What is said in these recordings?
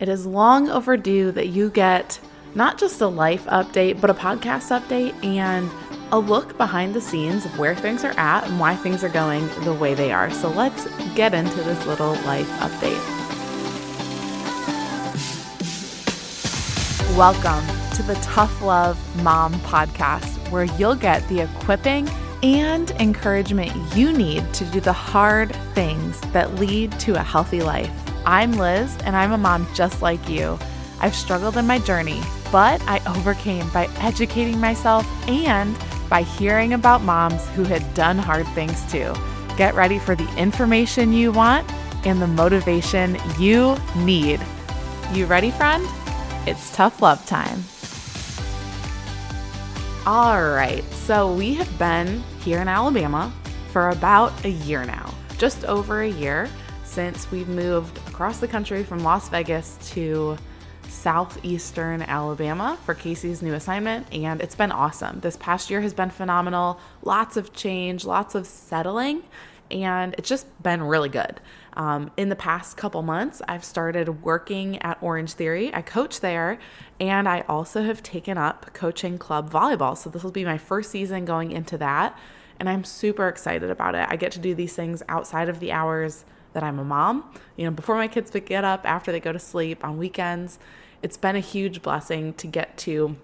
It is long overdue that you get not just a life update, but a podcast update and a look behind the scenes of where things are at and why things are going the way they are. So let's get into this little life update. Welcome to the Tough Love Mom podcast, where you'll get the equipping and encouragement you need to do the hard things that lead to a healthy life. I'm Liz, and I'm a mom just like you. I've struggled in my journey, but I overcame by educating myself and by hearing about moms who had done hard things too. Get ready for the information you want and the motivation you need. You ready, friend? It's tough love time. All right, so we have been here in Alabama for about a year now, just over a year since we've moved across the country from Las Vegas to southeastern Alabama for Casey's new assignment, and it's been awesome. This past year has been phenomenal. Lots of change, lots of settling, and it's just been really good. Um, in the past couple months, I've started working at Orange Theory. I coach there, and I also have taken up coaching club volleyball. So, this will be my first season going into that, and I'm super excited about it. I get to do these things outside of the hours that I'm a mom, you know, before my kids get up, after they go to sleep, on weekends. It's been a huge blessing to get to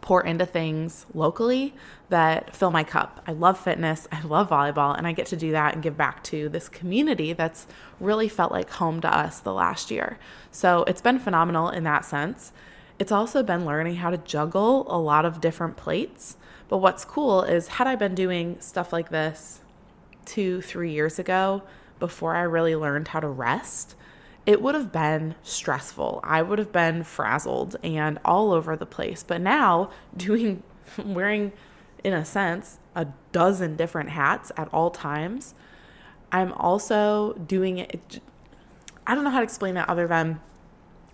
pour into things locally that fill my cup. I love fitness, I love volleyball, and I get to do that and give back to this community that's really felt like home to us the last year. So it's been phenomenal in that sense. It's also been learning how to juggle a lot of different plates. But what's cool is, had I been doing stuff like this two, three years ago before I really learned how to rest, it would have been stressful. I would have been frazzled and all over the place. But now, doing, wearing, in a sense, a dozen different hats at all times, I'm also doing it. I don't know how to explain it other than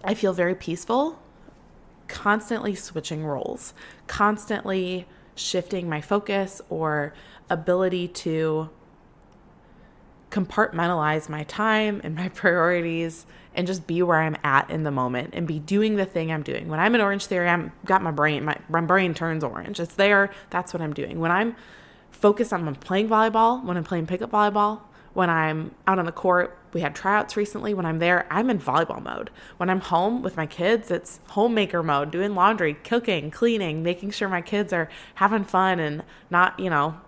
I feel very peaceful, constantly switching roles, constantly shifting my focus or ability to compartmentalize my time and my priorities and just be where I'm at in the moment and be doing the thing I'm doing. When I'm in Orange Theory, I'm got my brain, my, my brain turns orange. It's there, that's what I'm doing. When I'm focused on playing volleyball, when I'm playing pickup volleyball, when I'm out on the court, we had tryouts recently. When I'm there, I'm in volleyball mode. When I'm home with my kids, it's homemaker mode, doing laundry, cooking, cleaning, making sure my kids are having fun and not, you know,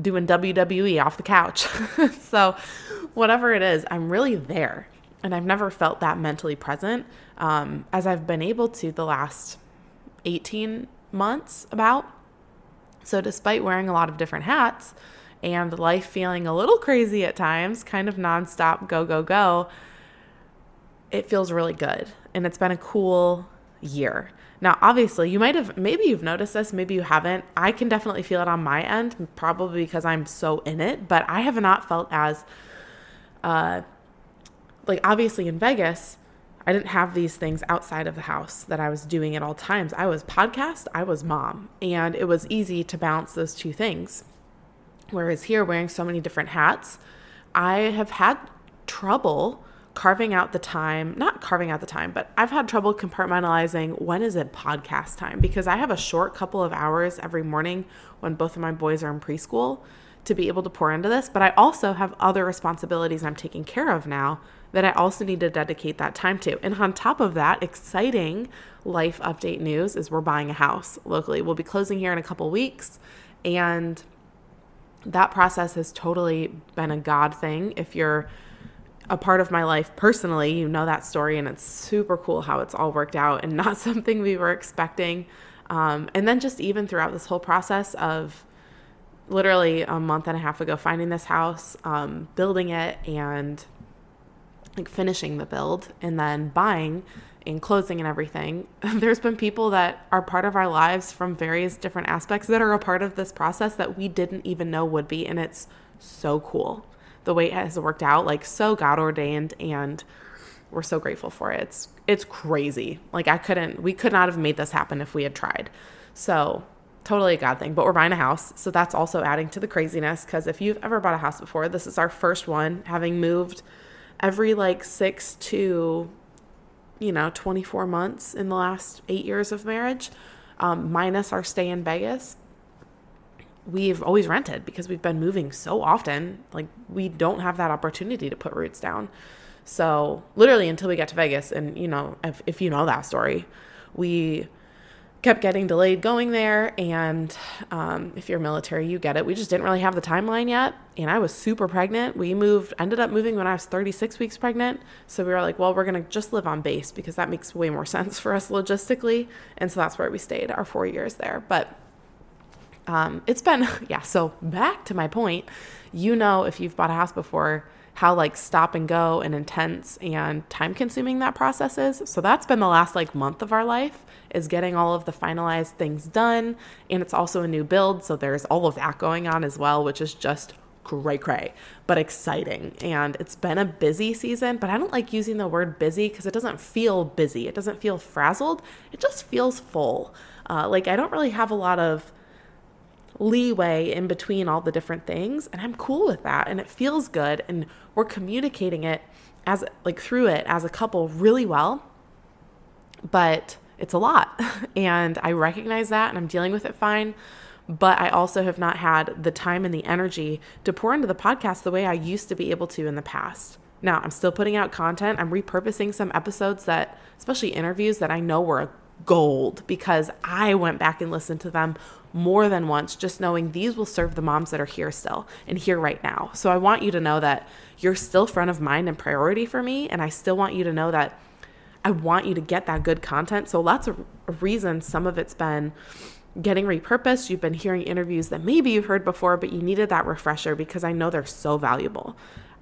doing WWE off the couch. so, whatever it is, I'm really there. And I've never felt that mentally present um, as I've been able to the last 18 months, about. So, despite wearing a lot of different hats and life feeling a little crazy at times, kind of nonstop go, go, go, it feels really good. And it's been a cool year. Now, obviously, you might have, maybe you've noticed this, maybe you haven't. I can definitely feel it on my end, probably because I'm so in it, but I have not felt as, uh, like, obviously in Vegas, I didn't have these things outside of the house that I was doing at all times. I was podcast, I was mom, and it was easy to balance those two things. Whereas here, wearing so many different hats, I have had trouble carving out the time, not carving out the time, but I've had trouble compartmentalizing when is it podcast time because I have a short couple of hours every morning when both of my boys are in preschool to be able to pour into this, but I also have other responsibilities I'm taking care of now that I also need to dedicate that time to. And on top of that, exciting life update news is we're buying a house locally. We'll be closing here in a couple weeks and that process has totally been a god thing if you're a part of my life personally. You know that story, and it's super cool how it's all worked out and not something we were expecting. Um, and then just even throughout this whole process of literally a month and a half ago, finding this house, um, building it, and like finishing the build, and then buying and closing and everything. There's been people that are part of our lives from various different aspects that are a part of this process that we didn't even know would be, and it's so cool the way it has worked out, like so God ordained and we're so grateful for it. It's it's crazy. Like I couldn't we could not have made this happen if we had tried. So totally a God thing. But we're buying a house. So that's also adding to the craziness because if you've ever bought a house before, this is our first one, having moved every like six to you know, 24 months in the last eight years of marriage, um, minus our stay in Vegas, we've always rented because we've been moving so often. Like, we don't have that opportunity to put roots down. So, literally, until we get to Vegas, and you know, if, if you know that story, we kept getting delayed going there. And um, if you're military, you get it. We just didn't really have the timeline yet. And I was super pregnant. We moved, ended up moving when I was 36 weeks pregnant. So we were like, well, we're going to just live on base because that makes way more sense for us logistically. And so that's where we stayed our four years there. But um, it's been, yeah. So back to my point, you know, if you've bought a house before, how like stop and go and intense and time consuming that process is. So that's been the last like month of our life is getting all of the finalized things done. And it's also a new build. So there's all of that going on as well, which is just cray cray, but exciting. And it's been a busy season, but I don't like using the word busy because it doesn't feel busy. It doesn't feel frazzled. It just feels full. Uh, like I don't really have a lot of leeway in between all the different things and I'm cool with that and it feels good and we're communicating it as like through it as a couple really well but it's a lot and I recognize that and I'm dealing with it fine but I also have not had the time and the energy to pour into the podcast the way I used to be able to in the past. Now, I'm still putting out content. I'm repurposing some episodes that, especially interviews that I know were gold because I went back and listened to them more than once, just knowing these will serve the moms that are here still and here right now. So I want you to know that you're still front of mind and priority for me. And I still want you to know that I want you to get that good content. So lots of reasons, some of it's been getting repurposed. You've been hearing interviews that maybe you've heard before, but you needed that refresher because I know they're so valuable.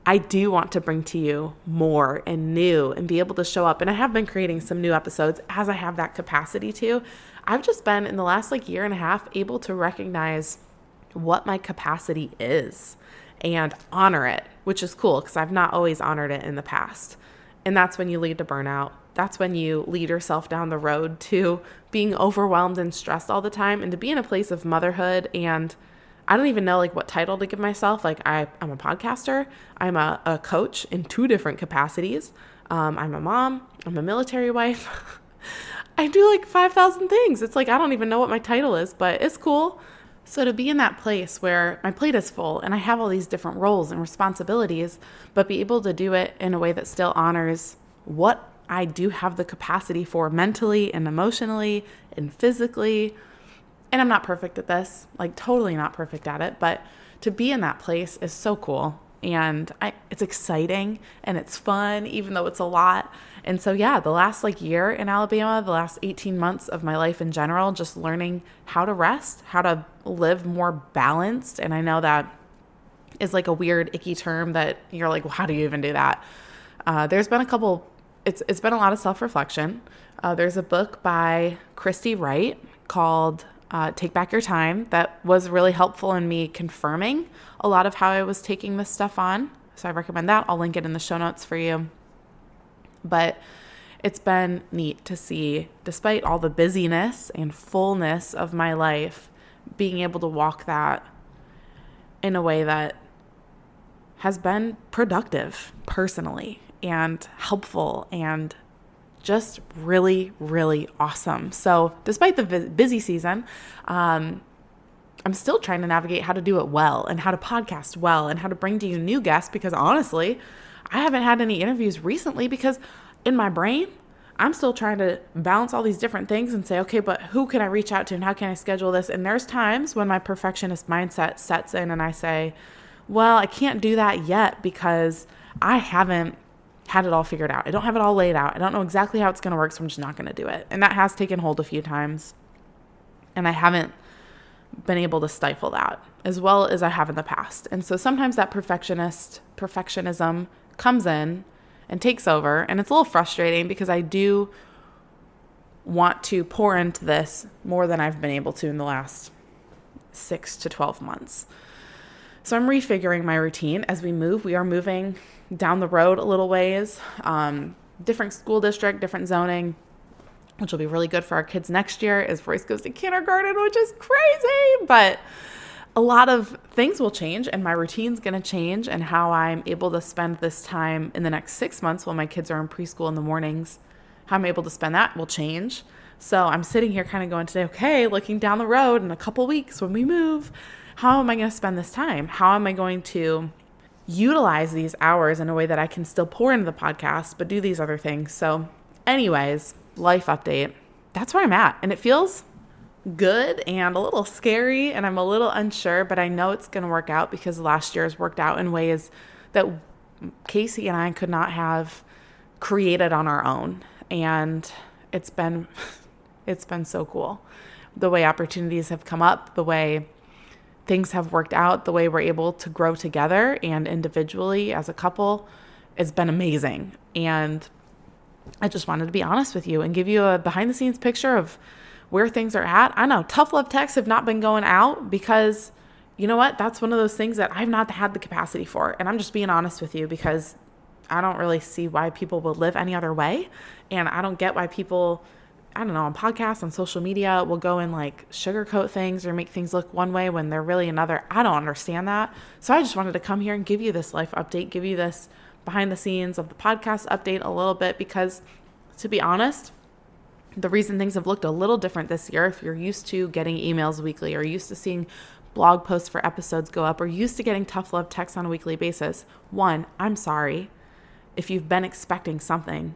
I do want to bring to you more and new and be able to show up. And I have been creating some new episodes as I have that capacity to. I've just been in the last like year and a half able to recognize what my capacity is and honor it, which is cool because I've not always honored it in the past. And that's when you lead to burnout. That's when you lead yourself down the road to being overwhelmed and stressed all the time and to be in a place of motherhood and I don't even know like what title to give myself. Like I, I'm a podcaster. I'm a, a coach in two different capacities. Um, I'm a mom. I'm a military wife. I do like 5,000 things. It's like, I don't even know what my title is, but it's cool. So to be in that place where my plate is full and I have all these different roles and responsibilities, but be able to do it in a way that still honors what I do have the capacity for mentally and emotionally and physically. And I'm not perfect at this, like totally not perfect at it, but to be in that place is so cool. And I, it's exciting and it's fun, even though it's a lot. And so, yeah, the last like year in Alabama, the last 18 months of my life in general, just learning how to rest, how to live more balanced. And I know that is like a weird, icky term that you're like, well, how do you even do that? Uh, there's been a couple it's it's been a lot of self reflection. Uh, there's a book by Christy Wright called uh, "Take Back Your Time" that was really helpful in me confirming a lot of how I was taking this stuff on. So I recommend that. I'll link it in the show notes for you. But it's been neat to see, despite all the busyness and fullness of my life, being able to walk that in a way that has been productive personally and helpful and just really, really awesome. So, despite the busy season, um, I'm still trying to navigate how to do it well and how to podcast well and how to bring to you new guests because honestly, I haven't had any interviews recently because in my brain, I'm still trying to balance all these different things and say, okay, but who can I reach out to and how can I schedule this? And there's times when my perfectionist mindset sets in and I say, well, I can't do that yet because I haven't had it all figured out. I don't have it all laid out. I don't know exactly how it's going to work, so I'm just not going to do it. And that has taken hold a few times. And I haven't been able to stifle that as well as I have in the past. And so sometimes that perfectionist perfectionism comes in and takes over, and it's a little frustrating because I do want to pour into this more than I've been able to in the last 6 to 12 months. So I'm refiguring my routine as we move. We are moving down the road a little ways. Um, different school district, different zoning, which will be really good for our kids next year as Royce goes to kindergarten, which is crazy. But a lot of things will change, and my routine's to change, and how I'm able to spend this time in the next six months while my kids are in preschool in the mornings, how I'm able to spend that will change. So I'm sitting here kind of going today, okay, looking down the road in a couple weeks when we move, how am I going to spend this time? How am I going to utilize these hours in a way that I can still pour into the podcast, but do these other things? So, anyways, life update. That's where I'm at. And it feels good and a little scary, and I'm a little unsure, but I know it's going to work out because last year has worked out in ways that Casey and I could not have created on our own. And it's been it's been so cool. The way opportunities have come up, the way things have worked out, the way we're able to grow together and individually as a couple it's been amazing. And I just wanted to be honest with you and give you a behind the scenes picture of where things are at. I know tough love texts have not been going out because you know what? That's one of those things that I've not had the capacity for. And I'm just being honest with you because I don't really see why people would live any other way. And I don't get why people, I don't know, on podcasts, on social media, will go and like sugarcoat things or make things look one way when they're really another. I don't understand that. So I just wanted to come here and give you this life update, give you this behind the scenes of the podcast update a little bit because to be honest, the reason things have looked a little different this year, if you're used to getting emails weekly or used to seeing blog posts for episodes go up or used to getting tough love texts on a weekly basis, one, I'm sorry if you've been expecting something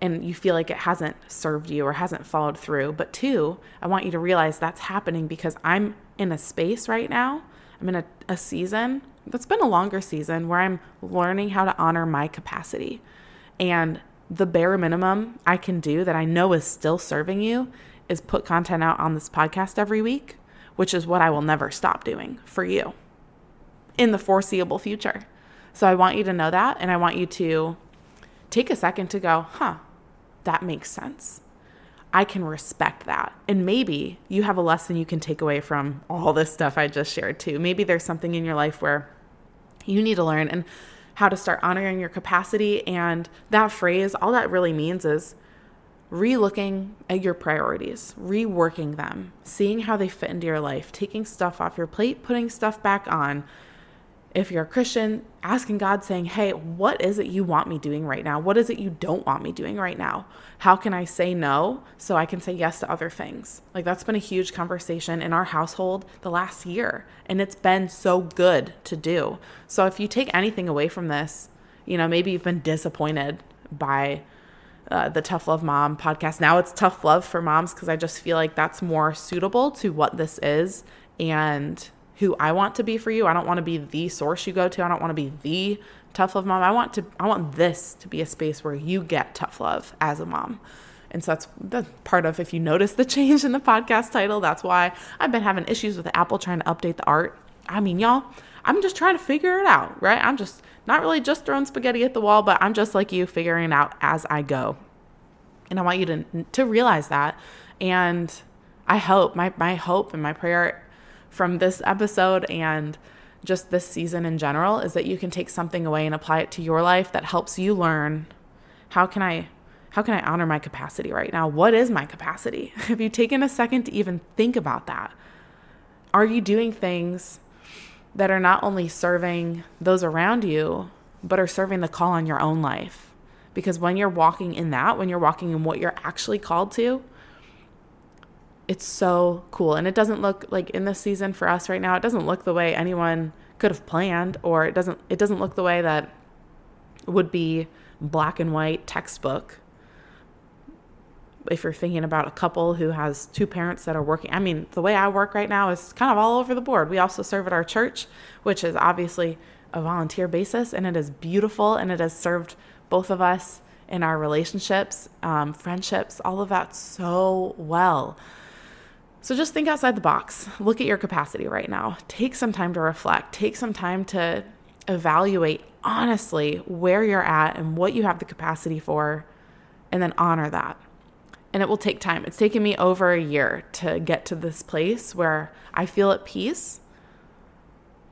and you feel like it hasn't served you or hasn't followed through. But two, I want you to realize that's happening because I'm in a space right now, I'm in a, a season that's been a longer season where I'm learning how to honor my capacity. And the bare minimum I can do that I know is still serving you is put content out on this podcast every week, which is what I will never stop doing for you in the foreseeable future. So I want you to know that. And I want you to take a second to go, huh, that makes sense. I can respect that. And maybe you have a lesson you can take away from all this stuff I just shared too. Maybe there's something in your life where you need to learn and how to start honoring your capacity. And that phrase, all that really means is relooking at your priorities, reworking them, seeing how they fit into your life, taking stuff off your plate, putting stuff back on, if you're a Christian, asking God, saying, Hey, what is it you want me doing right now? What is it you don't want me doing right now? How can I say no so I can say yes to other things? Like, that's been a huge conversation in our household the last year, and it's been so good to do. So, if you take anything away from this, you know, maybe you've been disappointed by uh, the Tough Love Mom podcast. Now it's Tough Love for Moms because I just feel like that's more suitable to what this is. And who I want to be for you. I don't want to be the source you go to. I don't want to be the tough love mom. I want to I want this to be a space where you get tough love as a mom. And so that's the part of if you notice the change in the podcast title, that's why I've been having issues with Apple trying to update the art. I mean, y'all, I'm just trying to figure it out, right? I'm just not really just throwing spaghetti at the wall, but I'm just like you figuring it out as I go. And I want you to to realize that. And I hope my my hope and my prayer from this episode and just this season in general is that you can take something away and apply it to your life that helps you learn how can I how can I honor my capacity right now? What is my capacity? Have you taken a second to even think about that? Are you doing things that are not only serving those around you, but are serving the call on your own life? Because when you're walking in that, when you're walking in what you're actually called to, it's so cool. And it doesn't look like in this season for us right now, it doesn't look the way anyone could have planned or it doesn't it doesn't look the way that would be black and white textbook. If you're thinking about a couple who has two parents that are working, I mean, the way I work right now is kind of all over the board. We also serve at our church, which is obviously a volunteer basis, and it is beautiful and it has served both of us in our relationships, um, friendships, all of that so well. So just think outside the box. Look at your capacity right now. Take some time to reflect. Take some time to evaluate honestly where you're at and what you have the capacity for, and then honor that. And it will take time. It's taken me over a year to get to this place where I feel at peace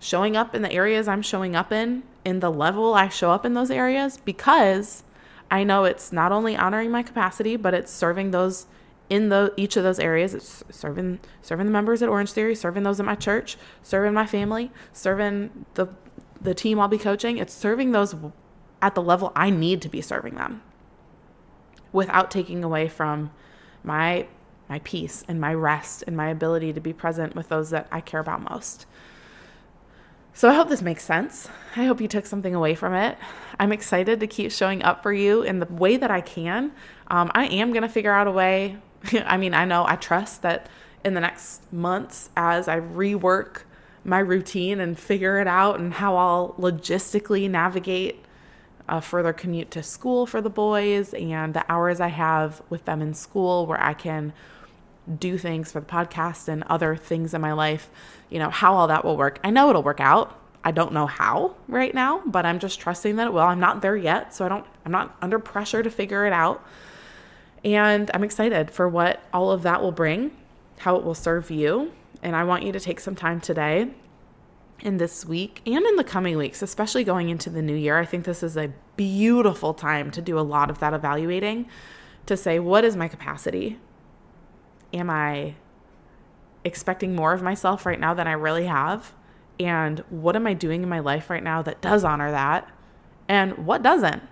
showing up in the areas I'm showing up in, in the level I show up in those areas, because I know it's not only honoring my capacity, but it's serving those in the each of those areas it's serving serving the members at orange theory serving those at my church serving my family serving the the team i'll be coaching it's serving those at the level i need to be serving them without taking away from my my peace and my rest and my ability to be present with those that I care about most. So I hope this makes sense. I hope you took something away from it. I'm excited to keep showing up for you in the way that I can. Um, I am going to figure out a way. I mean, I know I trust that in the next months as I rework my routine and figure it out and how I'll logistically navigate a further commute to school for the boys and the hours I have with them in school where I can do things for the podcast and other things in my life, you know, how all that will work. I know it'll work out. I don't know how right now, but I'm just trusting that it will. I'm not there yet, so I don't I'm not under pressure to figure it out. And I'm excited for what all of that will bring, how it will serve you. And I want you to take some time today in this week and in the coming weeks, especially going into the new year. I think this is a beautiful time to do a lot of that evaluating to say, what is my capacity? am I expecting more of myself right now than I really have? And what am I doing in my life right now that does honor that? And what doesn't?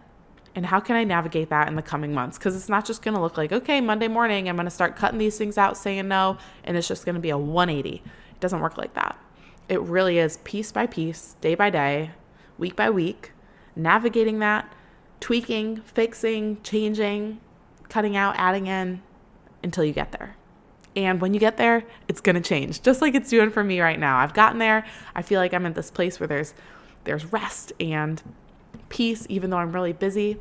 And how can I navigate that in the coming months? Because it's not just going to look like, okay, Monday morning, I'm going to start cutting these things out, saying no, and it's just going to be a 180. It doesn't work like that. It really is piece by piece, day by day, week by week, navigating that, tweaking, fixing, changing, cutting out, adding in until you get there. And when you get there, it's going to change, just like it's doing for me right now. I've gotten there. I feel like I'm at this place where there's there's rest and peace even though I'm really busy.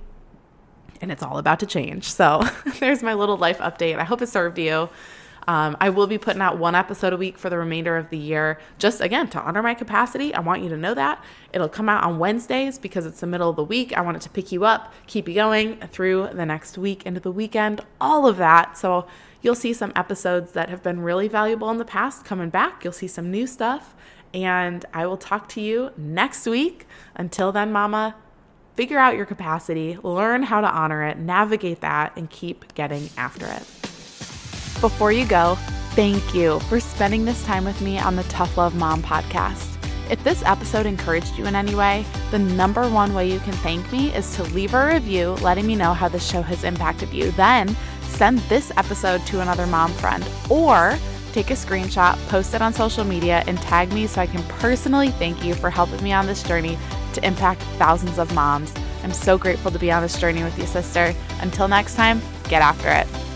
And it's all about to change. So, there's my little life update. I hope it served you. Um, I will be putting out one episode a week for the remainder of the year, just again to honor my capacity. I want you to know that. It'll come out on Wednesdays because it's the middle of the week. I want it to pick you up, keep you going through the next week into the weekend, all of that. So you'll see some episodes that have been really valuable in the past coming back. You'll see some new stuff. And I will talk to you next week. Until then, Mama, figure out your capacity, learn how to honor it, navigate that, and keep getting after it. Before you go, thank you for spending this time with me on the Tough Love Mom podcast. If this episode encouraged you in any way, the number one way you can thank me is to leave a review letting me know how the show has impacted you. Then send this episode to another mom friend or take a screenshot, post it on social media, and tag me so I can personally thank you for helping me on this journey to impact thousands of moms. I'm so grateful to be on this journey with you, sister. Until next time, get after it.